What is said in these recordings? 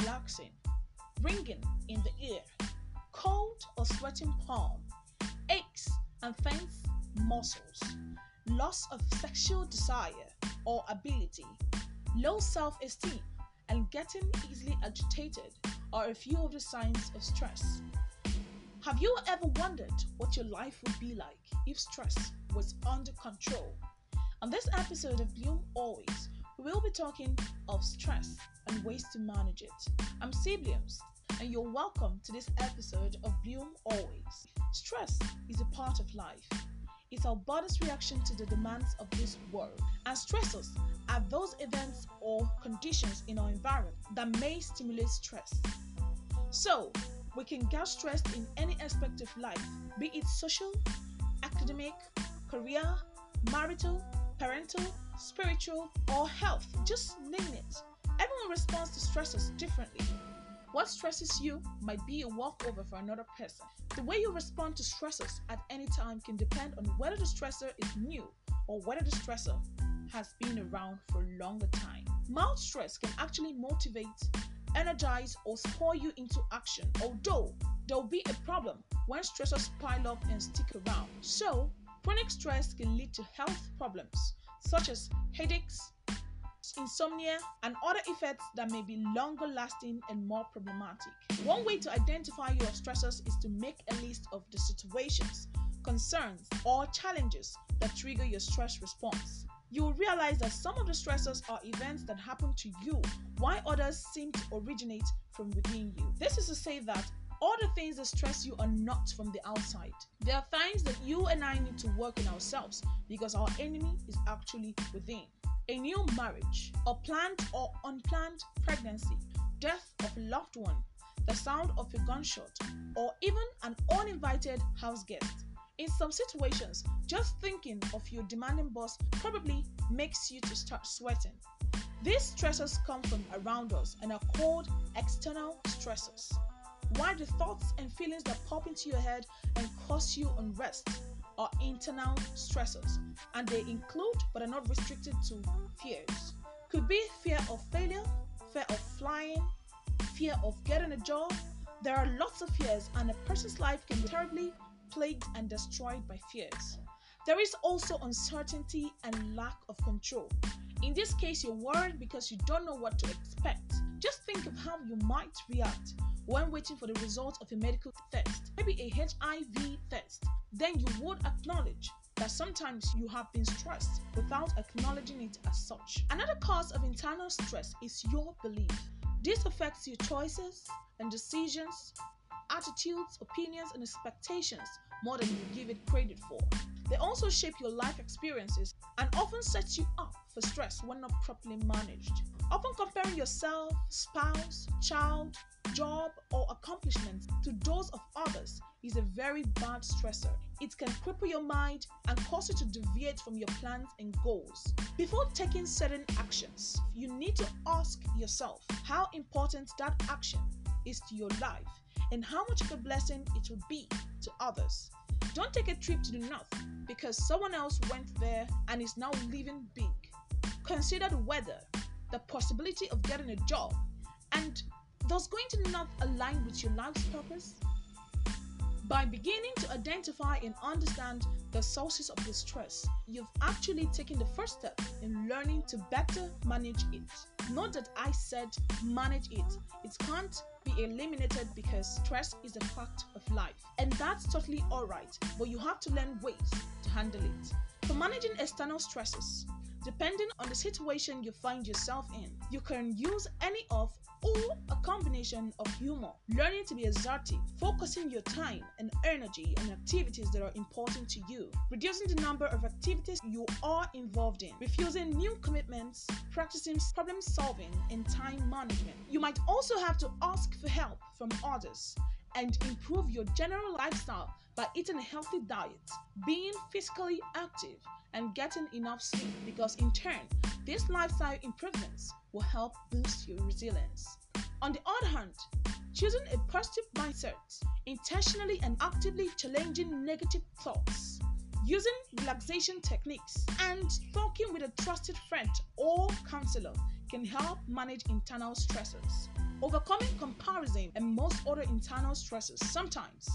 relaxing, ringing in the ear, cold or sweating palm, aches and faint muscles, loss of sexual desire or ability, low self esteem, and getting easily agitated are a few of the signs of stress. Have you ever wondered what your life would be like if stress was under control? On this episode of Bloom Always, we will be talking of stress and ways to manage it. I'm C. And you're welcome to this episode of Bloom Always. Stress is a part of life. It's our body's reaction to the demands of this world, and stressors are those events or conditions in our environment that may stimulate stress. So, we can get stressed in any aspect of life, be it social, academic, career, marital, parental, spiritual, or health. Just name it. Everyone responds to stressors differently. What stresses you might be a walkover for another person. The way you respond to stressors at any time can depend on whether the stressor is new or whether the stressor has been around for a longer time. Mild stress can actually motivate, energize, or spur you into action, although there will be a problem when stressors pile up and stick around. So, chronic stress can lead to health problems such as headaches, insomnia, and other effects that may be longer lasting and more problematic. One way to identify your stressors is to make a list of the situations, concerns, or challenges that trigger your stress response. You will realize that some of the stressors are events that happen to you, while others seem to originate from within you. This is to say that all the things that stress you are not from the outside. There are things that you and I need to work on ourselves because our enemy is actually within a new marriage, a planned or unplanned pregnancy, death of a loved one, the sound of a gunshot, or even an uninvited house guest. In some situations, just thinking of your demanding boss probably makes you to start sweating. These stressors come from around us and are called external stressors. While the thoughts and feelings that pop into your head and cause you unrest are internal stressors, and they include but are not restricted to fears. Could be fear of failure, fear of flying, fear of getting a job. There are lots of fears, and a person's life can be terribly plagued and destroyed by fears. There is also uncertainty and lack of control. In this case, you're worried because you don't know what to expect. Just think of how you might react when waiting for the result of a medical test, maybe a HIV test, then you would acknowledge that sometimes you have been stressed without acknowledging it as such. Another cause of internal stress is your belief. This affects your choices and decisions, attitudes, opinions, and expectations more than you give it credit for. They also shape your life experiences and often set you up for stress when not properly managed. Often comparing yourself, spouse, child, job, or accomplishments to those of others is a very bad stressor. It can cripple your mind and cause you to deviate from your plans and goals. Before taking certain actions, you need to ask yourself how important that action is to your life and how much of a blessing it will be to others. Don't take a trip to the north because someone else went there and is now living big. Consider the weather, the possibility of getting a job, and does going to not align with your life's purpose? By beginning to identify and understand the sources of your stress, you've actually taken the first step in learning to better manage it. Note that I said manage it. It can't be eliminated because stress is a fact of life. And that's totally alright, but you have to learn ways to handle it. For managing external stresses, Depending on the situation you find yourself in, you can use any of or a combination of humor, learning to be assertive, focusing your time and energy on activities that are important to you, reducing the number of activities you are involved in, refusing new commitments, practicing problem solving and time management. You might also have to ask for help from others and improve your general lifestyle by eating a healthy diet, being physically active, and getting enough sleep because, in turn, these lifestyle improvements will help boost your resilience. On the other hand, choosing a positive mindset, intentionally and actively challenging negative thoughts, using relaxation techniques, and talking with a trusted friend or counselor can help manage internal stressors. Overcoming comparison and most other internal stresses sometimes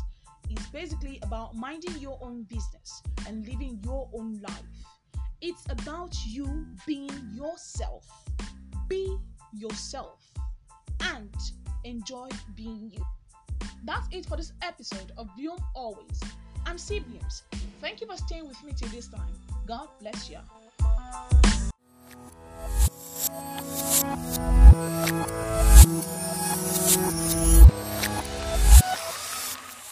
is basically about minding your own business and living your own life. It's about you being yourself. Be yourself and enjoy being you. That's it for this episode of Bloom Always. I'm Siblings. Thank you for staying with me till this time. God bless you.